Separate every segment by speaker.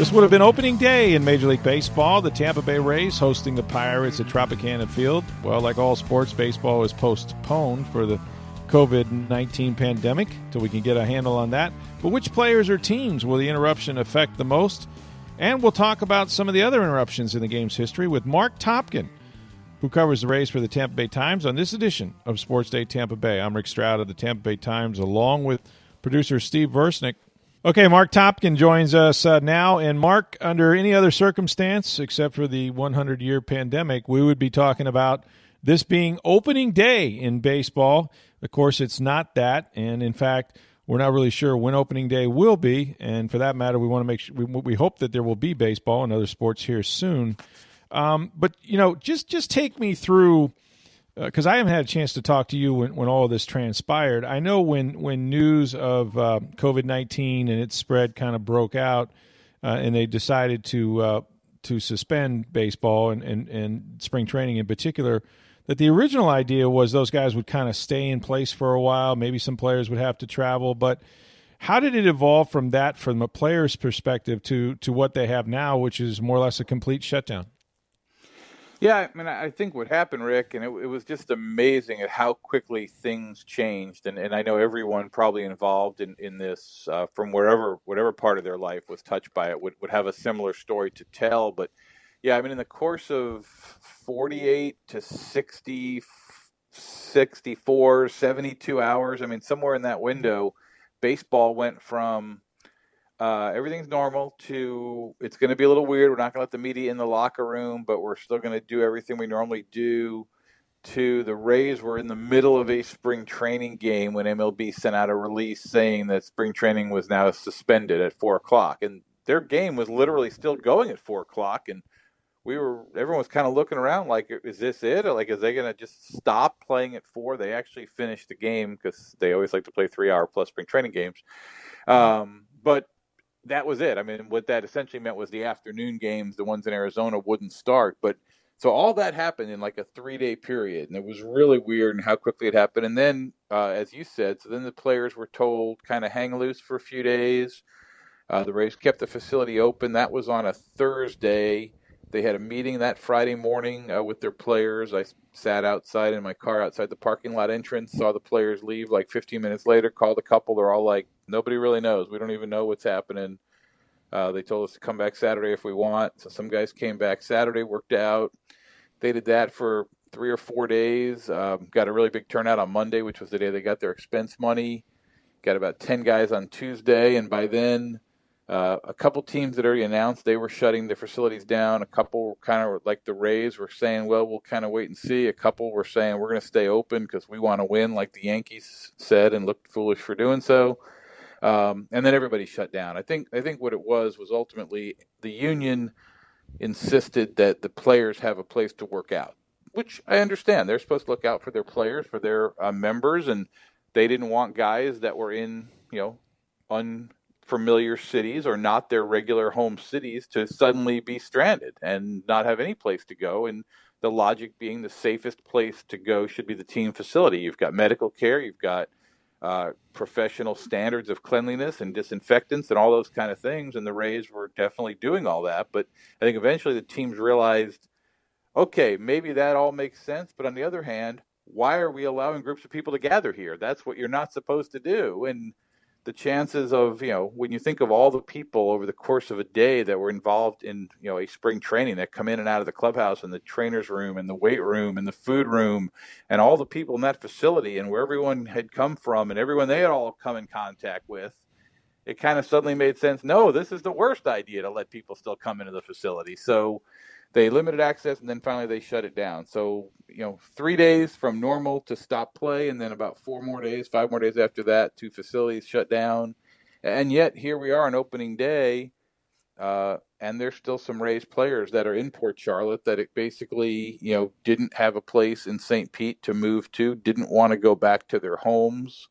Speaker 1: This would have been opening day in Major League Baseball. The Tampa Bay Rays hosting the Pirates at Tropicana Field. Well, like all sports, baseball is postponed for the COVID 19 pandemic till we can get a handle on that. But which players or teams will the interruption affect the most? And we'll talk about some of the other interruptions in the game's history with Mark Topkin, who covers the Rays for the Tampa Bay Times on this edition of Sports Day Tampa Bay. I'm Rick Stroud of the Tampa Bay Times, along with producer Steve Versnick. Okay, Mark Topkin joins us uh, now. And Mark, under any other circumstance except for the 100 year pandemic, we would be talking about this being opening day in baseball. Of course, it's not that, and in fact, we're not really sure when opening day will be. And for that matter, we want to make sure we, we hope that there will be baseball and other sports here soon. Um, but you know, just just take me through because uh, I haven't had a chance to talk to you when, when all of this transpired. I know when when news of uh, COVID nineteen and its spread kind of broke out, uh, and they decided to uh, to suspend baseball and, and, and spring training in particular that the original idea was those guys would kind of stay in place for a while. Maybe some players would have to travel, but how did it evolve from that, from a player's perspective, to to what they have now, which is more or less a complete shutdown?
Speaker 2: Yeah, I mean, I think what happened, Rick, and it, it was just amazing at how quickly things changed. And, and I know everyone probably involved in, in this, uh, from wherever, whatever part of their life was touched by it, would, would have a similar story to tell. But yeah, I mean, in the course of 48 to 60, 64, 72 hours, I mean, somewhere in that window, baseball went from uh, everything's normal to it's going to be a little weird. We're not going to let the media in the locker room, but we're still going to do everything we normally do. To the Rays were in the middle of a spring training game when MLB sent out a release saying that spring training was now suspended at four o'clock, and their game was literally still going at four o'clock. And we were everyone was kind of looking around like is this it or like is they going to just stop playing at four they actually finished the game because they always like to play three hour plus spring training games um, but that was it i mean what that essentially meant was the afternoon games the ones in arizona wouldn't start but so all that happened in like a three day period and it was really weird and how quickly it happened and then uh, as you said so then the players were told kind of hang loose for a few days uh, the rays kept the facility open that was on a thursday they had a meeting that Friday morning uh, with their players. I sat outside in my car outside the parking lot entrance, saw the players leave. Like 15 minutes later, called a couple. They're all like, nobody really knows. We don't even know what's happening. Uh, they told us to come back Saturday if we want. So some guys came back Saturday, worked out. They did that for three or four days. Um, got a really big turnout on Monday, which was the day they got their expense money. Got about 10 guys on Tuesday, and by then uh, a couple teams that already announced they were shutting their facilities down. A couple kind of like the Rays were saying, well, we'll kind of wait and see. A couple were saying we're going to stay open because we want to win, like the Yankees said, and looked foolish for doing so. Um, and then everybody shut down. I think I think what it was was ultimately the union insisted that the players have a place to work out, which I understand. They're supposed to look out for their players, for their uh, members, and they didn't want guys that were in you know un familiar cities or not their regular home cities to suddenly be stranded and not have any place to go. And the logic being the safest place to go should be the team facility. You've got medical care, you've got uh, professional standards of cleanliness and disinfectants and all those kind of things. And the Rays were definitely doing all that. But I think eventually the teams realized okay, maybe that all makes sense. But on the other hand, why are we allowing groups of people to gather here? That's what you're not supposed to do. And the chances of you know when you think of all the people over the course of a day that were involved in you know a spring training that come in and out of the clubhouse and the trainer's room and the weight room and the food room and all the people in that facility and where everyone had come from and everyone they had all come in contact with it kind of suddenly made sense no this is the worst idea to let people still come into the facility. So they limited access, and then finally they shut it down. So you know, three days from normal to stop play, and then about four more days, five more days after that, two facilities shut down. And yet here we are on opening day, uh, and there's still some Rays players that are in Port Charlotte that it basically, you know, didn't have a place in St. Pete to move to, didn't want to go back to their homes.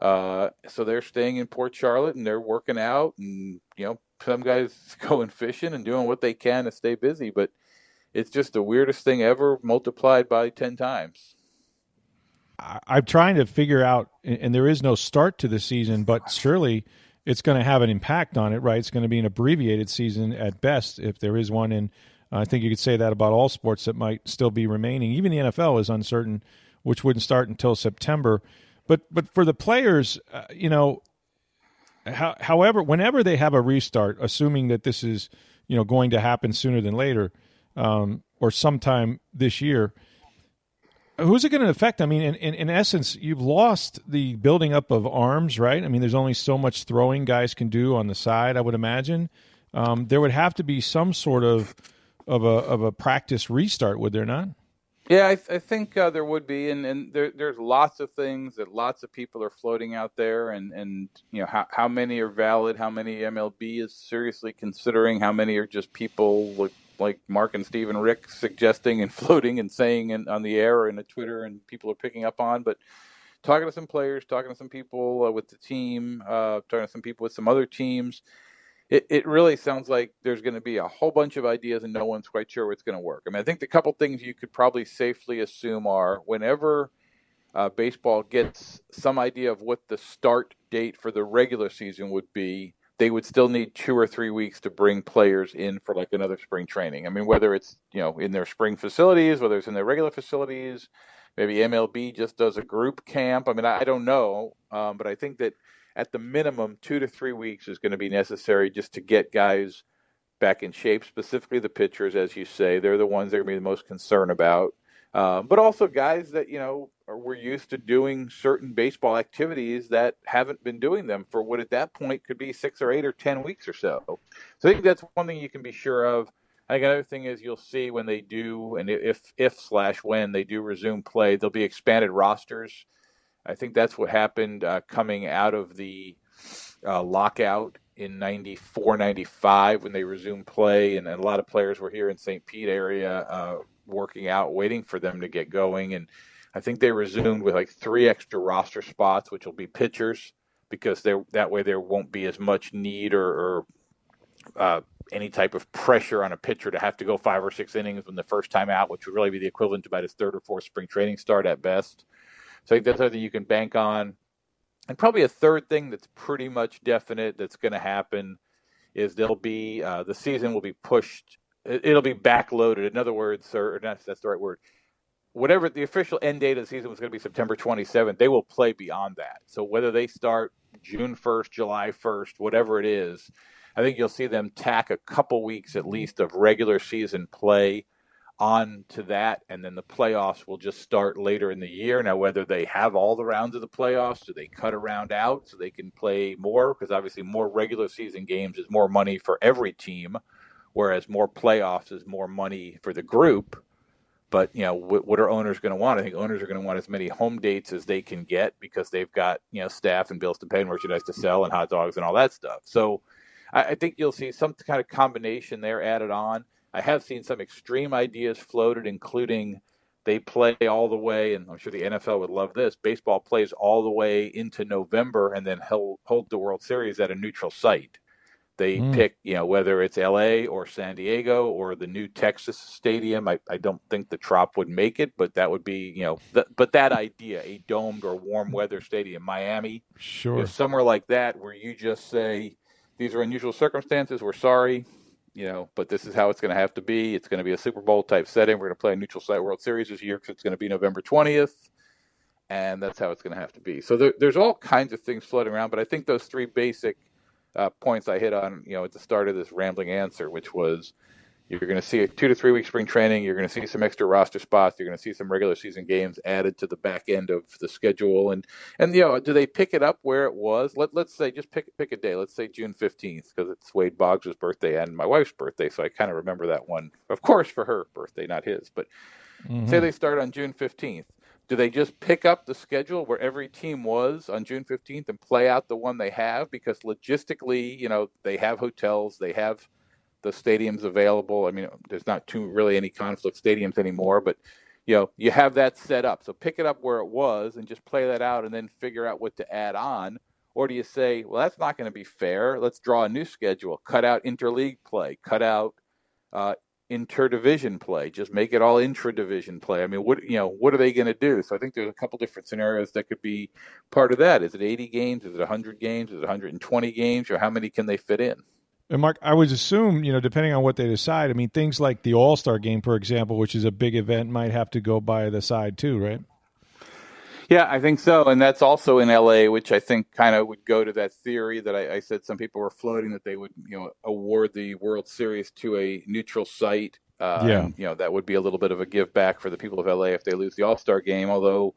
Speaker 2: Uh, so they're staying in Port Charlotte and they're working out, and you know, some guys going fishing and doing what they can to stay busy. But it's just the weirdest thing ever, multiplied by ten times.
Speaker 1: I'm trying to figure out, and there is no start to the season, but surely it's going to have an impact on it, right? It's going to be an abbreviated season at best, if there is one. And I think you could say that about all sports that might still be remaining. Even the NFL is uncertain, which wouldn't start until September. But but for the players, uh, you know, how, however, whenever they have a restart, assuming that this is you know going to happen sooner than later, um, or sometime this year who's it going to affect? I mean, in, in, in, essence, you've lost the building up of arms, right? I mean, there's only so much throwing guys can do on the side, I would imagine. Um, there would have to be some sort of of a of a practice restart, would there not?
Speaker 2: Yeah, I, I think uh, there would be, and, and there, there's lots of things that lots of people are floating out there, and, and you know how, how many are valid, how many MLB is seriously considering, how many are just people like like Mark and Steve and Rick suggesting and floating and saying in, on the air or in the Twitter, and people are picking up on. But talking to some players, talking to some people uh, with the team, uh, talking to some people with some other teams, it, it really sounds like there's going to be a whole bunch of ideas, and no one's quite sure what's going to work. I mean, I think the couple things you could probably safely assume are whenever. Uh, baseball gets some idea of what the start date for the regular season would be they would still need two or three weeks to bring players in for like another spring training. I mean, whether it's you know in their spring facilities, whether it's in their regular facilities, maybe MLB just does a group camp. I mean, I, I don't know, um, but I think that at the minimum, two to three weeks is going to be necessary just to get guys back in shape. Specifically, the pitchers, as you say, they're the ones they're going to be the most concerned about. Um, but also guys that you know are, were used to doing certain baseball activities that haven't been doing them for what at that point could be six or eight or ten weeks or so. So I think that's one thing you can be sure of. I think another thing is you'll see when they do, and if if slash when they do resume play, there'll be expanded rosters. I think that's what happened uh, coming out of the uh, lockout in 94 95 when they resumed play and, and, a lot of players were here in st pete area uh, working out, waiting for them to get going. And I think they resumed with like three extra roster spots, which will be pitchers, because that way there won't be as much need or, or uh, any type of pressure on a pitcher to have to go five or six innings when the first time out, which would really be the equivalent to about his third or fourth spring training start at best. So I think that's something you can bank on. And probably a third thing that's pretty much definite that's going to happen is there'll be uh, the season will be pushed it'll be backloaded. In other words, or not, that's the right word. Whatever the official end date of the season was going to be September 27th, they will play beyond that. So whether they start June 1st, July 1st, whatever it is, I think you'll see them tack a couple weeks at least of regular season play on to that, and then the playoffs will just start later in the year. Now, whether they have all the rounds of the playoffs, do they cut a round out so they can play more? Because obviously, more regular season games is more money for every team whereas more playoffs is more money for the group. But you know, what, what are owners going to want? I think owners are going to want as many home dates as they can get because they've got you know staff and bills to pay, and merchandise to sell, and hot dogs and all that stuff. So, I, I think you'll see some kind of combination there added on. I have seen some extreme ideas floated, including they play all the way, and I'm sure the NFL would love this. Baseball plays all the way into November, and then hold, hold the World Series at a neutral site. They mm. pick, you know, whether it's LA or San Diego or the new Texas stadium. I, I don't think the Trop would make it, but that would be, you know, th- but that idea, a domed or warm weather stadium, Miami,
Speaker 1: sure,
Speaker 2: you know, somewhere like that, where you just say, these are unusual circumstances. We're sorry, you know, but this is how it's going to have to be. It's going to be a Super Bowl type setting. We're going to play a neutral site World Series this year because it's going to be November 20th. And that's how it's going to have to be. So there, there's all kinds of things floating around, but I think those three basic – uh, points I hit on, you know, at the start of this rambling answer, which was You're going to see a two to three week spring training. You're going to see some extra roster spots. You're going to see some regular season games added to the back end of the schedule. And and you know, do they pick it up where it was? Let Let's say just pick pick a day. Let's say June fifteenth because it's Wade Boggs' birthday and my wife's birthday, so I kind of remember that one. Of course, for her birthday, not his. But mm-hmm. say they start on June fifteenth. Do they just pick up the schedule where every team was on June 15th and play out the one they have? Because logistically, you know, they have hotels, they have the stadiums available. I mean, there's not too really any conflict stadiums anymore, but you know, you have that set up. So pick it up where it was and just play that out and then figure out what to add on. Or do you say, well, that's not going to be fair. Let's draw a new schedule, cut out interleague play, cut out uh, interdivision play, just make it all intra-division play. I mean, what you know, what are they going to do? So I think there's a couple different scenarios that could be part of that. Is it 80 games? Is it 100 games? Is it 120 games? Or how many can they fit in?
Speaker 1: And Mark, I would assume, you know, depending on what they decide, I mean, things like the All Star game, for example, which is a big event, might have to go by the side too, right?
Speaker 2: Yeah, I think so, and that's also in LA, which I think kind of would go to that theory that I, I, said some people were floating that they would, you know, award the World Series to a neutral site. Uh, yeah, and, you know, that would be a little bit of a give back for the people of LA if they lose the All Star game. Although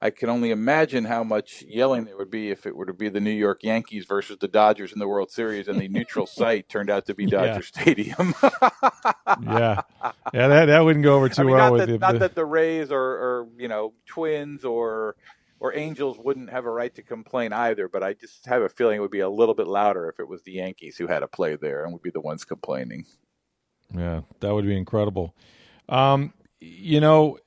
Speaker 2: I can only imagine how much yelling there would be if it were to be the New York Yankees versus the Dodgers in the World Series, and the neutral site turned out to be Dodger yeah. Stadium.
Speaker 1: yeah, yeah, that that wouldn't go over too
Speaker 2: I mean,
Speaker 1: well with
Speaker 2: that, Not that the Rays or, or you know Twins or or Angels wouldn't have a right to complain either, but I just have a feeling it would be a little bit louder if it was the Yankees who had a play there and would be the ones complaining.
Speaker 1: Yeah, that would be incredible. Um, you know,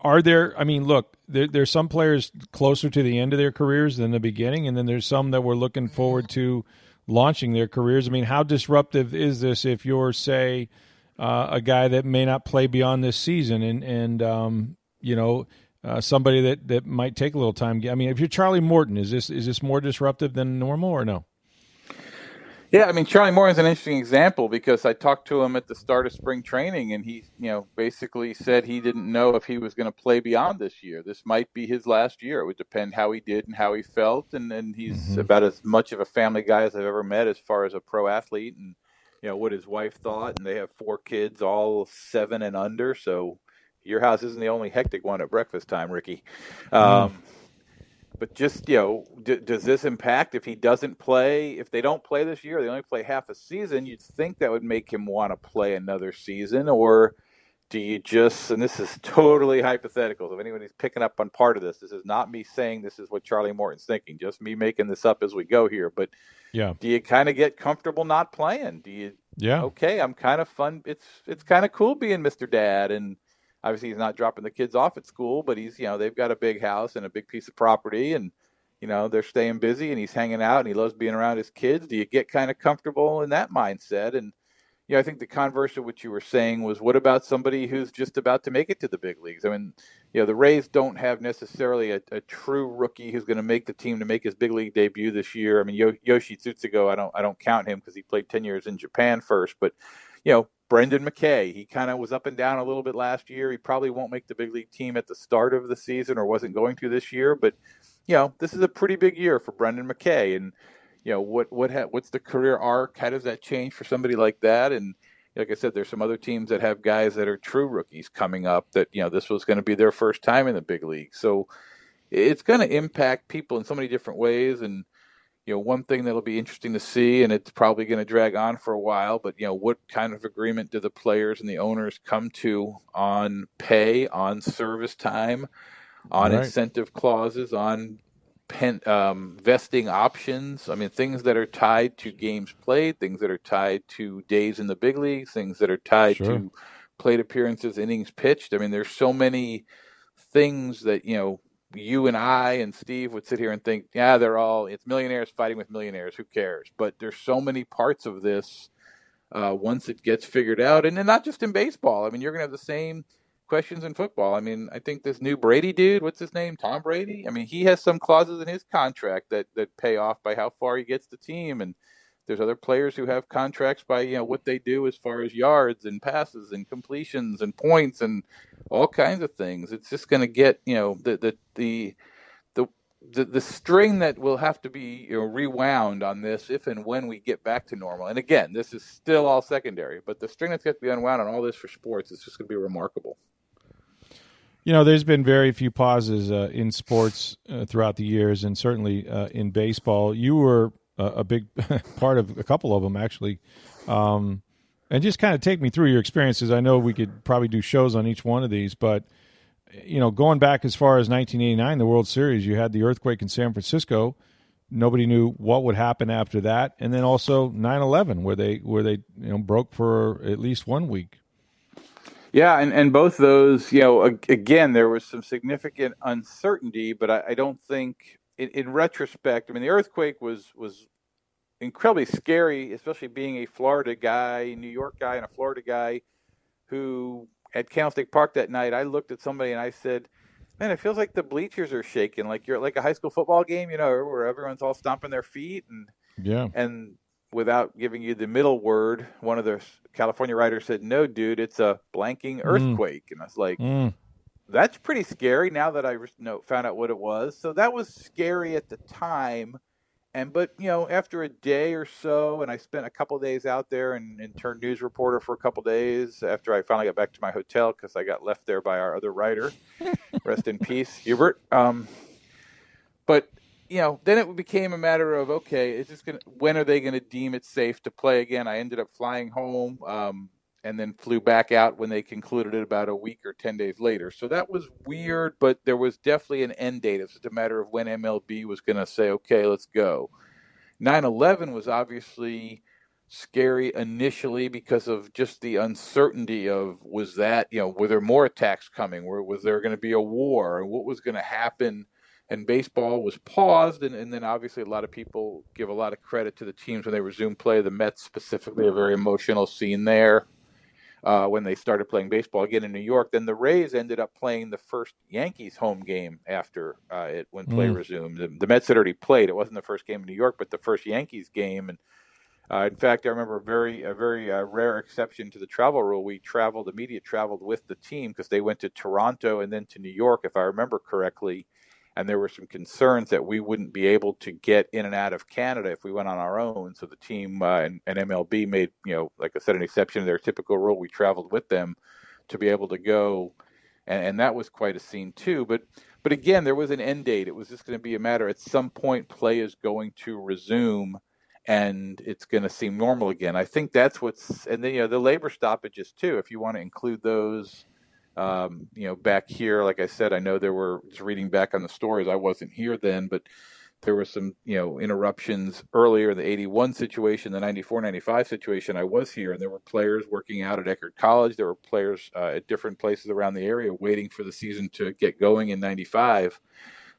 Speaker 1: are there? I mean, look, there, there's some players closer to the end of their careers than the beginning, and then there's some that we're looking forward to launching their careers. I mean, how disruptive is this if you're, say, uh, a guy that may not play beyond this season, and and um, you know, uh, somebody that that might take a little time. I mean, if you're Charlie Morton, is this is this more disruptive than normal or no?
Speaker 2: Yeah, I mean Charlie Morton is an interesting example because I talked to him at the start of spring training, and he, you know, basically said he didn't know if he was going to play beyond this year. This might be his last year. It would depend how he did and how he felt, and and he's mm-hmm. about as much of a family guy as I've ever met as far as a pro athlete, and you know what his wife thought, and they have four kids, all seven and under. So your house isn't the only hectic one at breakfast time, Ricky. Mm-hmm. Um, but just you know, d- does this impact if he doesn't play? If they don't play this year, they only play half a season. You'd think that would make him want to play another season, or do you just? And this is totally hypothetical. So if anybody's picking up on part of this, this is not me saying this is what Charlie Morton's thinking. Just me making this up as we go here. But
Speaker 1: yeah,
Speaker 2: do you kind of get comfortable not playing? Do you?
Speaker 1: Yeah.
Speaker 2: Okay, I'm kind of fun. It's it's kind of cool being Mr. Dad and obviously he's not dropping the kids off at school, but he's you know they've got a big house and a big piece of property, and you know they're staying busy, and he's hanging out, and he loves being around his kids. Do you get kind of comfortable in that mindset? And you know, I think the converse of what you were saying was, what about somebody who's just about to make it to the big leagues? I mean, you know, the Rays don't have necessarily a, a true rookie who's going to make the team to make his big league debut this year. I mean, Yoshi Tsutsugo, I don't, I don't count him because he played ten years in Japan first, but you know, Brendan McKay, he kind of was up and down a little bit last year. He probably won't make the big league team at the start of the season or wasn't going to this year, but you know, this is a pretty big year for Brendan McKay and you know, what what ha- what's the career arc? How does that change for somebody like that? And like I said, there's some other teams that have guys that are true rookies coming up that, you know, this was going to be their first time in the big league. So it's going to impact people in so many different ways and you know, one thing that'll be interesting to see, and it's probably going to drag on for a while, but you know, what kind of agreement do the players and the owners come to on pay, on service time, on right. incentive clauses, on pen, um, vesting options? I mean, things that are tied to games played, things that are tied to days in the big leagues, things that are tied sure. to plate appearances, innings pitched. I mean, there's so many things that you know you and I and Steve would sit here and think, yeah, they're all it's millionaires fighting with millionaires. Who cares? But there's so many parts of this uh, once it gets figured out, and, and not just in baseball. I mean, you're gonna have the same questions in football. I mean, I think this new Brady dude, what's his name, Tom Brady. I mean, he has some clauses in his contract that that pay off by how far he gets the team, and there's other players who have contracts by you know what they do as far as yards and passes and completions and points and all kinds of things. It's just going to get you know the the the the the string that will have to be you know, rewound on this if and when we get back to normal. And again, this is still all secondary, but the string that's got to be unwound on all this for sports is just going to be remarkable.
Speaker 1: You know, there's been very few pauses uh, in sports uh, throughout the years, and certainly uh, in baseball. You were a big part of a couple of them, actually. Um, and just kind of take me through your experiences. I know we could probably do shows on each one of these, but you know, going back as far as 1989, the World Series, you had the earthquake in San Francisco. Nobody knew what would happen after that, and then also 9/11, where they where they you know broke for at least one week.
Speaker 2: Yeah, and, and both those, you know, again, there was some significant uncertainty, but I, I don't think, in, in, retrospect, I mean, the earthquake was was incredibly scary, especially being a Florida guy, New York guy, and a Florida guy who at Candlestick Park that night, I looked at somebody and I said, "Man, it feels like the bleachers are shaking, like you're at like a high school football game, you know, where everyone's all stomping their feet." And
Speaker 1: yeah,
Speaker 2: and without giving you the middle word, one of the California writers said, "No, dude, it's a blanking mm. earthquake," mm. and I was like.
Speaker 1: Mm.
Speaker 2: That's pretty scary now that I know, found out what it was. So that was scary at the time and but you know after a day or so and i spent a couple days out there and, and, turned news reporter for a couple days after i finally got back to my hotel because i got left there by our other writer rest in peace hubert um, but you know then it became a matter of okay is this gonna? when are they going to deem it safe to play again i ended up flying home um, and then flew back out when they concluded it about a week or 10 days later. So that was weird, but there was definitely an end date. It's just a matter of when MLB was going to say, okay, let's go. 9 11 was obviously scary initially because of just the uncertainty of was that, you know, were there more attacks coming? Were, was there going to be a war? And what was going to happen? And baseball was paused, and, and then obviously a lot of people give a lot of credit to the teams when they resumed play. The Mets specifically, a very emotional scene there uh, when they started playing baseball again in New York. Then the Rays ended up playing the first Yankees home game after uh, it when play mm. resumed. The, the, Mets had already played. It wasn't the first game in New York, but the first Yankees game. And uh, in fact, I remember a very a very uh, rare exception to the travel rule. We traveled, the media traveled with the team because they went to Toronto and then to New York, if I remember correctly and there were some concerns that we wouldn't be able to get in and out of Canada if we went on our own. So the team uh, and, and, MLB made, you know, like I said, an exception to their typical rule. We traveled with them to be able to go, and, and that was quite a scene too. But but again, there was an end date. It was just going to be a matter at some point play is going to resume. And it's going to seem normal again. I think that's what's, and then you know the labor stoppages too. If you want to include those, um, you know, back here, like I said, I know there were just reading back on the stories. I wasn't here then, but there were some, you know, interruptions earlier. The 81 situation, the 94 95 situation, I was here, and there were players working out at Eckerd College. There were players uh, at different places around the area waiting for the season to get going in 95.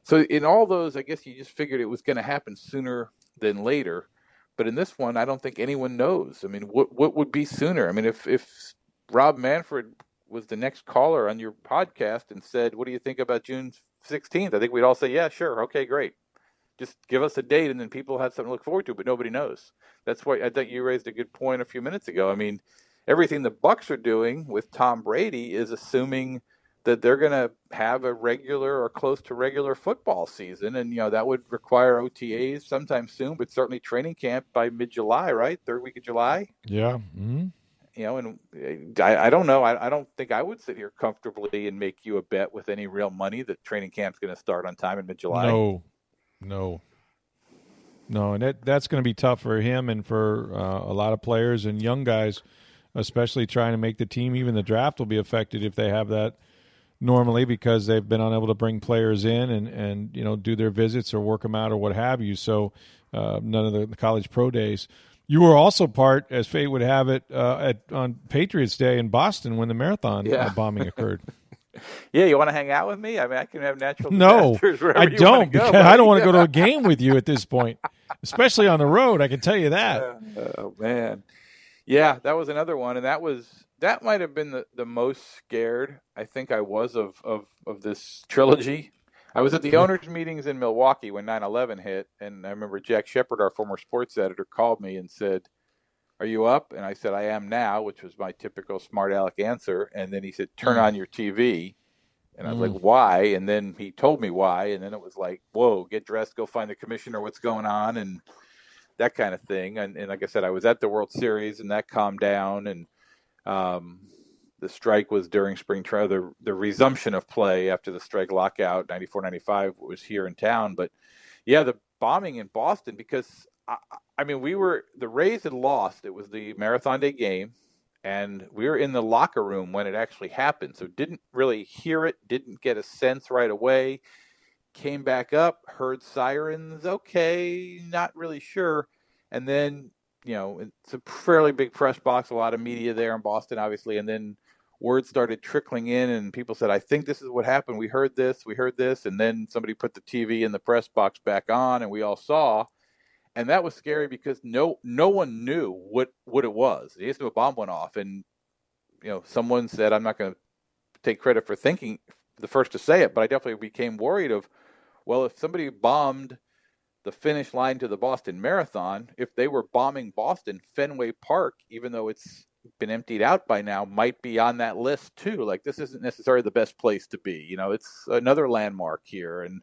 Speaker 2: So, in all those, I guess you just figured it was going to happen sooner than later. But in this one, I don't think anyone knows. I mean, what what would be sooner? I mean, if if Rob Manfred was the next caller on your podcast and said, "What do you think about June 16th?" I think we'd all say, "Yeah, sure, okay, great." Just give us a date, and then people have something to look forward to. But nobody knows. That's why I think you raised a good point a few minutes ago. I mean, everything the Bucs are doing with Tom Brady is assuming that they're going to have a regular or close to regular football season, and you know that would require OTAs sometime soon, but certainly training camp by mid July, right? Third week of July.
Speaker 1: Yeah. Mm-hmm
Speaker 2: you know, and uh, I, I don't know. I, I don't think I would sit here comfortably and make you a bet with any real money that training camp's going to start on time in mid July.
Speaker 1: No, no, no, and that that's going to be tough for him and for uh, a lot of players and young guys, especially trying to make the team. Even the draft will be affected if they have that normally because they've been unable to bring players in and and you know do their visits or work them out or what have you. So uh, none of the college pro days. You were also part, as fate would have it, uh, at on Patriots Day in Boston when the marathon uh, yeah. bombing occurred.
Speaker 2: yeah, you want to hang out with me? I mean, I can have natural
Speaker 1: no, I don't go, because I don't want to go to a game with you at this point, especially on the road. I can tell you that.
Speaker 2: Uh, oh man, yeah, that was another one, and that was that might have been the, the most scared I think I was of of of this trilogy. I was at the owners' meetings in Milwaukee when 9/11 hit, and I remember Jack Shepard, our former sports editor, called me and said, "Are you up?" And I said, "I am now," which was my typical smart aleck answer. And then he said, "Turn mm. on your TV." And I was mm. like, why? And then he told me why. And then it was like, whoa, get dressed, go find the commissioner, what's going on, and that kind of thing. And, and like I said, I was at the World Series and that calmed down. And um, the strike was during spring trial. The, the resumption of play after the strike lockout, 94 95, was here in town. But yeah, the bombing in Boston, because I, I mean, we were, the Rays had lost. It was the Marathon Day game and we were in the locker room when it actually happened so didn't really hear it didn't get a sense right away came back up heard sirens okay not really sure and then you know it's a fairly big press box a lot of media there in boston obviously and then word started trickling in and people said i think this is what happened we heard this we heard this and then somebody put the tv in the press box back on and we all saw and that was scary because no no one knew what what it was. The a bomb went off, and you know someone said, "I'm not going to take credit for thinking the first to say it, but I definitely became worried of, well, if somebody bombed the finish line to the Boston Marathon, if they were bombing Boston, Fenway Park, even though it's been emptied out by now, might be on that list too. Like this isn't necessarily the best place to be. You know, it's another landmark here, and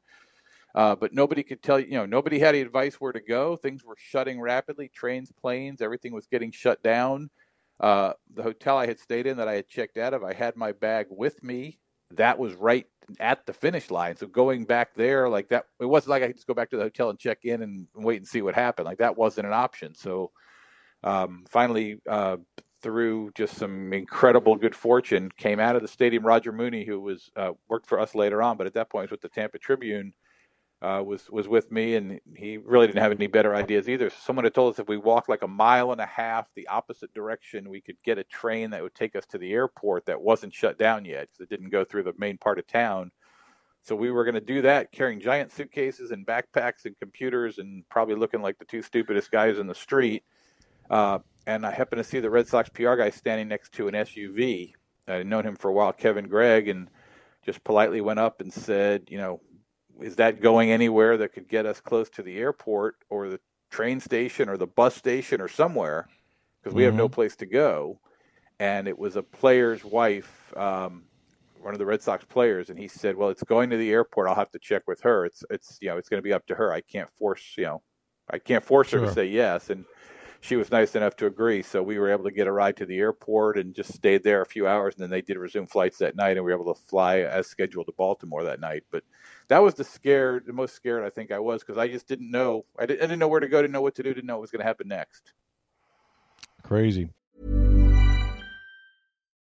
Speaker 2: uh, but nobody could tell you, you know, nobody had any advice where to go. Things were shutting rapidly, trains, planes, everything was getting shut down. Uh, the hotel I had stayed in that I had checked out of, I had my bag with me. That was right at the finish line. So going back there, like that, it wasn't like I could just go back to the hotel and check in and wait and see what happened. Like that wasn't an option. So um, finally, uh, through just some incredible good fortune, came out of the stadium. Roger Mooney, who was uh, worked for us later on, but at that point was with the Tampa Tribune uh, was was with me, and he really didn't have any better ideas either. Someone had told us if we walked like a mile and a half the opposite direction, we could get a train that would take us to the airport that wasn't shut down yet because it didn't go through the main part of town. So we were going to do that, carrying giant suitcases and backpacks and computers, and probably looking like the two stupidest guys in the street. Uh, and I happened to see the Red Sox PR guy standing next to an SUV. I'd known him for a while, Kevin Gregg, and just politely went up and said, you know, is that going anywhere that could get us close to the airport or the train station or the bus station or somewhere because we mm-hmm. have no mm-hmm. place to go and it was a player's wife um, one of the red sox players and he said well it's going to the airport i'll have to check with her it's it's you know it's going to be up to her i can't force you know i can't force sure. her to say yes and she was nice enough to agree. So we were able to get a ride to the airport and just stayed there a few hours. And then they did resume flights that night, and we were able to fly as scheduled to Baltimore that night. But that was the scared, the most scared I think I was because I just didn't know. I didn't, I didn't know where to go, didn't know what to do, didn't know what was going to happen next.
Speaker 1: Crazy.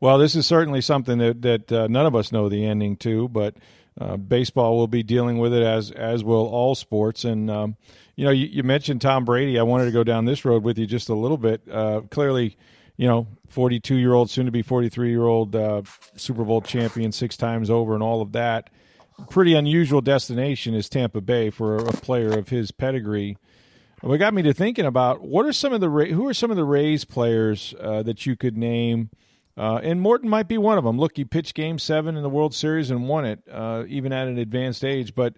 Speaker 1: Well, this is certainly something that that uh, none of us know the ending to, but uh, baseball will be dealing with it as as will all sports. And um, you know, you, you, mentioned Tom Brady. I wanted to go down this road with you just a little bit. Uh, clearly, you know, forty two year old, soon to be forty three year old uh, Super Bowl champion six times over, and all of that. Pretty unusual destination is Tampa Bay for a player of his pedigree. What got me to thinking about what are some of the who are some of the Rays players uh, that you could name uh, and Morton might be one of them. Look, he pitched Game Seven in the World Series and won it, uh, even at an advanced age. But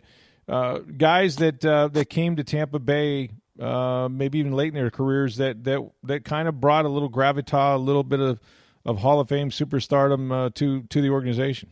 Speaker 1: uh, guys that uh, that came to Tampa Bay, uh, maybe even late in their careers, that that that kind of brought a little gravitas, a little bit of, of Hall of Fame superstardom uh, to to the organization.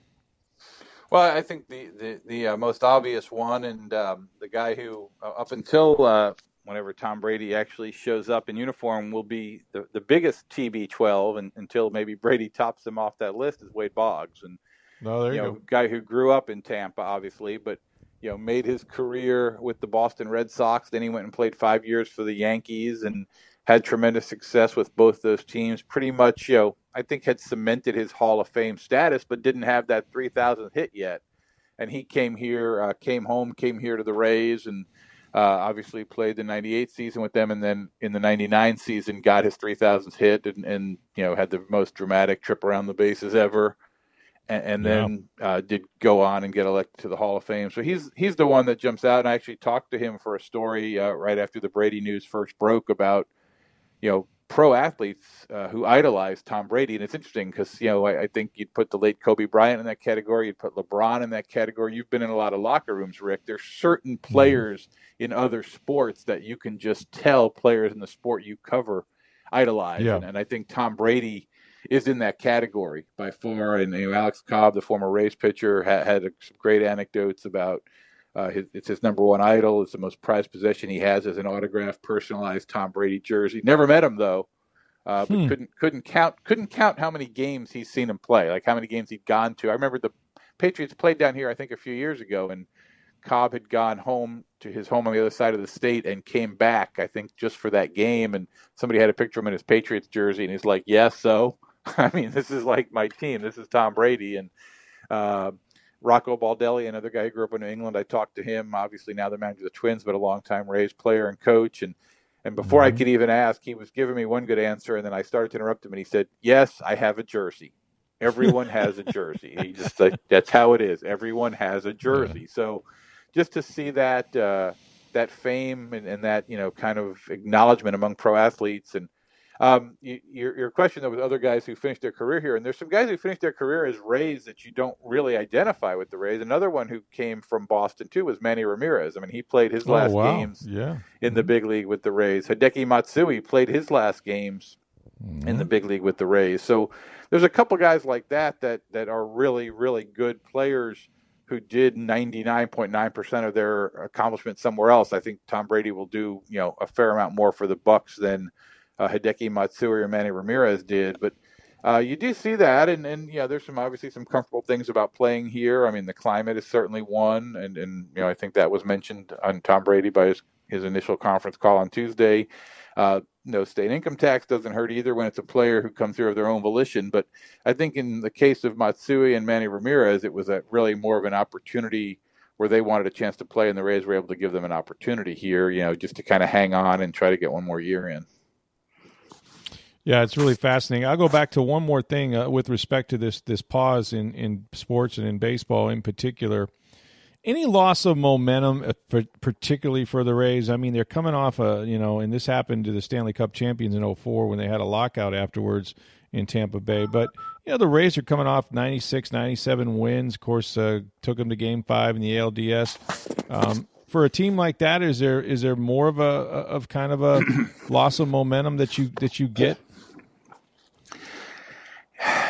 Speaker 2: Well, I think the the, the most obvious one, and um, the guy who up until whenever Tom Brady actually shows up in uniform will be the, the biggest TB12 and, until maybe Brady tops him off that list is Wade Boggs. And
Speaker 1: no, there you, you know,
Speaker 2: go. guy who grew up in Tampa obviously but you know made his career with the Boston Red Sox. Then he went and played 5 years for the Yankees and had tremendous success with both those teams. Pretty much you know I think had cemented his Hall of Fame status but didn't have that 3000 hit yet. And he came here uh, came home came here to the Rays and Uh, obviously played the 98 season with them and then in the 99 season got his 3000th hit and, and you know had the most dramatic trip around the bases ever and, and yeah. then uh, did go on and get elected to the Hall of Fame. So he's he's the one that jumps out. And I actually talked to him for a story uh, right after the Brady news first broke about you know pro athletes uh, who idolize Tom Brady. And it's interesting because, you know, I, I, think you'd put the late Kobe Bryant in that category. You'd put LeBron in that category. You've been in a lot of locker rooms, Rick. There's certain mm-hmm. players in other sports that you can just tell players in the sport you cover idolize. Yeah. And, and I think Tom Brady is in that category by far. And you know, Alex Cobb, the former Rays pitcher, had, had some great anecdotes about – uh, his, it's his number one idol. It's the most prized possession he has as an autographed, personalized Tom Brady jersey. Never met him though, uh, but hmm. couldn't couldn't count couldn't count how many games he's seen him play. Like how many games he'd gone to. I remember the Patriots played down here I think a few years ago, and Cobb had gone home to his home on the other side of the state and came back. I think just for that game, and somebody had a picture of him in his Patriots jersey, and he's like, "Yes, yeah, so." I mean, this is like my team. This is Tom Brady, and uh, Rocco Baldelli, another guy who grew up in New England. I talked to him. Obviously, now the manager of the Twins, but a longtime Rays player and coach. And and before mm-hmm. I could even ask, he was giving me one good answer, and then I started to interrupt him, and he said, "Yes, I have a jersey. Everyone has a jersey. He just that's how it is. Everyone has a jersey. Yeah. So, just to see that uh, that fame and, and that you know kind of acknowledgement among pro athletes and um, you, your, your question though with other guys who finished their career here, and there's some guys who finished their career as Rays that you don't really identify with the Rays. Another one who came from Boston too was Manny Ramirez. I mean, he played his oh, last oh, wow. games
Speaker 1: yeah.
Speaker 2: in the big league with the Rays. Hideki Matsui played his last games mm-hmm. in the big league with the Rays. So there's a couple guys like that that that are really really good players who did 99.9% of their accomplishments somewhere else. I think Tom Brady will do, you know, a fair amount more for the Bucs than uh, Hideki Matsui or Manny Ramirez did. But uh, you do see that, and, and yeah, there's some obviously some comfortable things about playing here. I mean, the climate is certainly one, and and you know I think that was mentioned on Tom Brady by his his initial conference call on Tuesday. Uh, no state income tax doesn't hurt either when it's a player who comes here of their own volition. But I think in the case of Matsui and Manny Ramirez, it was a really more of an opportunity where they wanted a chance to play, and the Rays were able to give them an opportunity here, you know, just to kind of hang on and try to get one more year in.
Speaker 1: Yeah, it's really fascinating. I'll go back to one more thing uh, with respect to this this pause in in sports and in baseball in particular. Any loss of momentum, uh, particularly for the Rays? I mean, they're coming off a you know, and this happened to the Stanley Cup champions in 04 when they had a lockout afterwards in Tampa Bay. But you know, the Rays are coming off 96, 97 wins. Of course, uh, took them to Game Five in the ALDS. Um, for a team like that, is there is there more of a of kind of a loss of momentum that you that you get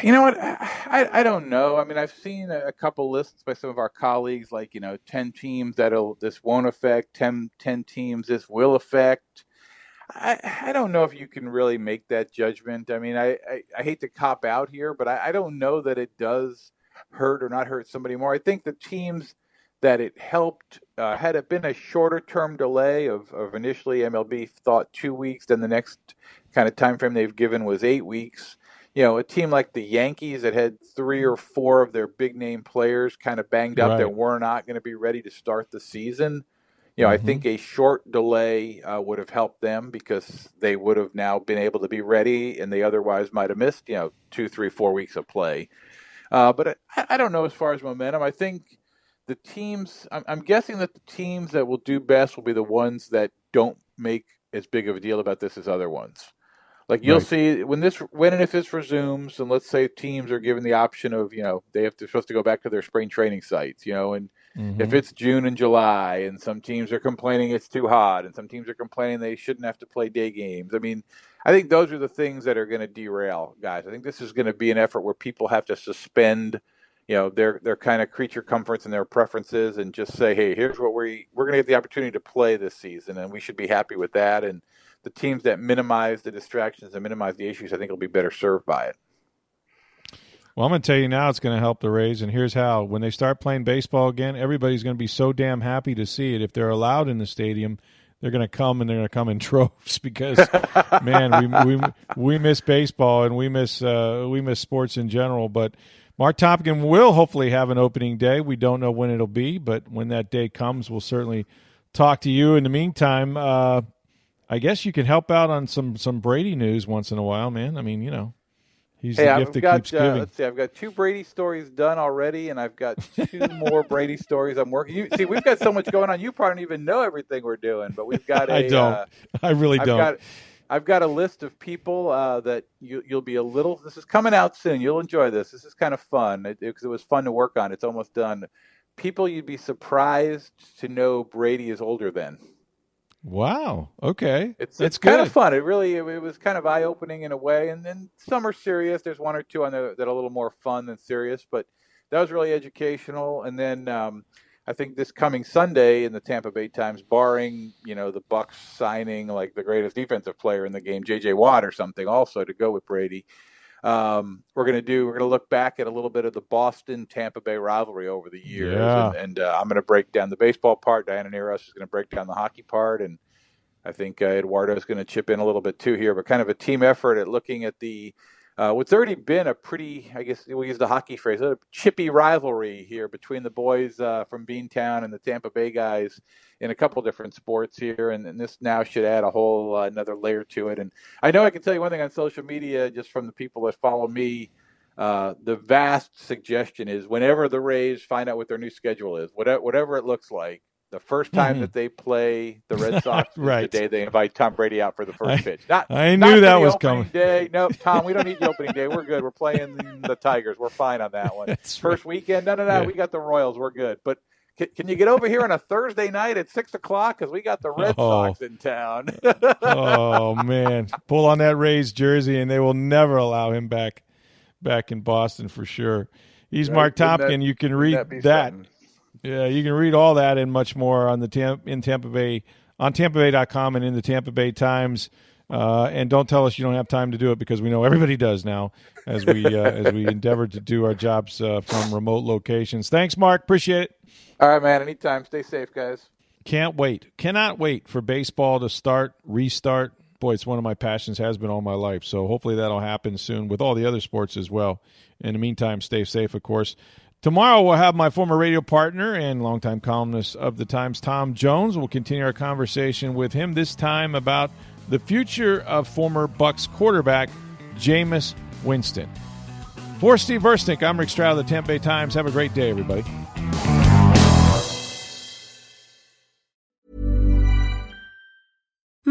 Speaker 2: you know what? I, I don't know. I mean, I've seen a couple lists by some of our colleagues, like, you know, 10 teams that'll, this won't affect, 10, 10 teams this will affect. I, I don't know if you can really make that judgment. I mean, I, I, I hate to cop out here, but I, I don't know that it does hurt or not hurt somebody more. I think the teams that it helped uh, had it been a shorter term delay of, of initially MLB thought two weeks, then the next kind of time frame they've given was eight weeks you know, a team like the Yankees that had three or four of their big name players kind of banged up right. that were not going to be ready to start the season. You know, mm-hmm. I think a short delay uh, would have helped them because they would have now been able to be ready, and they otherwise might have missed, you know, two, three, four weeks of play. Uh, but I, I, don't know as far as momentum. I think the teams, I'm, I'm guessing that the teams that will do best will be the ones that don't make as big of a deal about this as other ones. Like you'll right. see when this when and if this resumes, and let's say teams are given the option of you know they have to supposed to go back to their spring training sites, you know, and mm-hmm. if it's June and July, and some teams are complaining it's too hot, and some teams are complaining they shouldn't have to play day games. I mean, I think those are the things that are going to derail guys. I think this is going to be an effort where people have to suspend, you know, their their kind of creature comforts and their preferences, and just say, hey, here's what we we're going to get the opportunity to play this season, and we should be happy with that, and the teams that minimize the distractions and minimize the issues, I think will be better served by it.
Speaker 1: Well, I'm going to tell you now it's going to help the Rays, and here's how. When they start playing baseball again, everybody's going to be so damn happy to see it. If they're allowed in the stadium, they're going to come and they're going to come in droves because, man, we, we we miss baseball and we miss uh, we miss sports in general. But Mark Topkin will hopefully have an opening day. We don't know when it'll be, but when that day comes, we'll certainly talk to you. In the meantime, uh, I guess you can help out on some some Brady news once in a while, man. I mean, you know, he's
Speaker 2: hey,
Speaker 1: the
Speaker 2: I've
Speaker 1: gift that
Speaker 2: got,
Speaker 1: keeps
Speaker 2: uh,
Speaker 1: giving.
Speaker 2: Let's see, I've got two Brady stories done already, and I've got two more Brady stories I'm working. You see, we've got so much going on. You probably don't even know everything we're doing, but we've got. A,
Speaker 1: I don't.
Speaker 2: Uh,
Speaker 1: I really
Speaker 2: I've
Speaker 1: don't.
Speaker 2: got, I've got a list of people uh, that you, you'll be a little. This is coming out soon. You'll enjoy this. This is kind of fun because it, it, it was fun to work on. It's almost done. People you'd be surprised to know Brady is older than.
Speaker 1: Wow. Okay.
Speaker 2: It's
Speaker 1: That's
Speaker 2: it's kind of fun. It really it, it was kind of eye opening in a way, and then some are serious. There's one or two on there that are a little more fun than serious, but that was really educational. And then um, I think this coming Sunday in the Tampa Bay Times, barring you know the Bucs signing like the greatest defensive player in the game, J.J. Watt or something, also to go with Brady. Um, we're going to do. We're going to look back at a little bit of the Boston Tampa Bay rivalry over the years,
Speaker 1: Yeah.
Speaker 2: and, and uh, I'm going to break down the baseball part. Diana Nearhos is going to break down the hockey part, and I think uh, Eduardo is going to chip in a little bit too here. But kind of a team effort at looking at the uh, what's already been a pretty, I guess we'll use the hockey phrase, a chippy rivalry here between the boys uh, from Beantown and the Tampa Bay guys in a couple different sports here, and, and this now should add a whole uh, another layer to it. And I know I can tell you one thing on social media, just from the people that follow me. Uh, the vast suggestion is whenever the Rays find out what their new schedule is, whatever, whatever it looks like, the first time
Speaker 1: Mhm.
Speaker 2: that they play the Red Sox
Speaker 1: Right.
Speaker 2: the day they invite Tom Brady out for the first
Speaker 1: I-
Speaker 2: pitch. Not,
Speaker 1: I knew
Speaker 2: for
Speaker 1: that was coming.
Speaker 2: Day. No, Tom, we don't need the opening day. We're good. We're playing the Tigers. We're fine on that one.
Speaker 1: That's right.
Speaker 2: First weekend, no, no, no.
Speaker 1: Yeah.
Speaker 2: We got the Royals. We're good. But can, can you get over here on a Thursday night at six o'clock? Because we got the Red
Speaker 1: Oh.
Speaker 2: Sox in town.
Speaker 1: oh man, pull on that Rays jersey, and they will never allow him back back in Boston for sure. He's
Speaker 2: Right?
Speaker 1: Marc
Speaker 2: Wouldn't that-
Speaker 1: Topkin. you can read
Speaker 2: be
Speaker 1: that. Yeah, you can read all that and much more on the Tampa in Tampa Bay on TampaBay.com and in the Tampa Bay Times. Uh, and don't tell us you don't have time to do it because we know everybody does now as we uh, as we endeavor to do our jobs uh, from remote locations. Thanks, Marc. Appreciate it.
Speaker 2: All right, man. Anytime. Stay safe, guys.
Speaker 1: Can't wait. Cannot wait for baseball to start, restart. Boy, it's one of my passions, has been all my life. So hopefully that'll happen soon with all the other sports as well. In the meantime, stay safe, of course. Tomorrow we'll have my former radio partner and longtime columnist of the Times, Tom Jones. We'll continue our conversation with him this time about the future of former Bucs quarterback Jameis Winston. For Steve Versnick, I'm Rick Stroud of the Tampa Bay Times. Have a great day, everybody.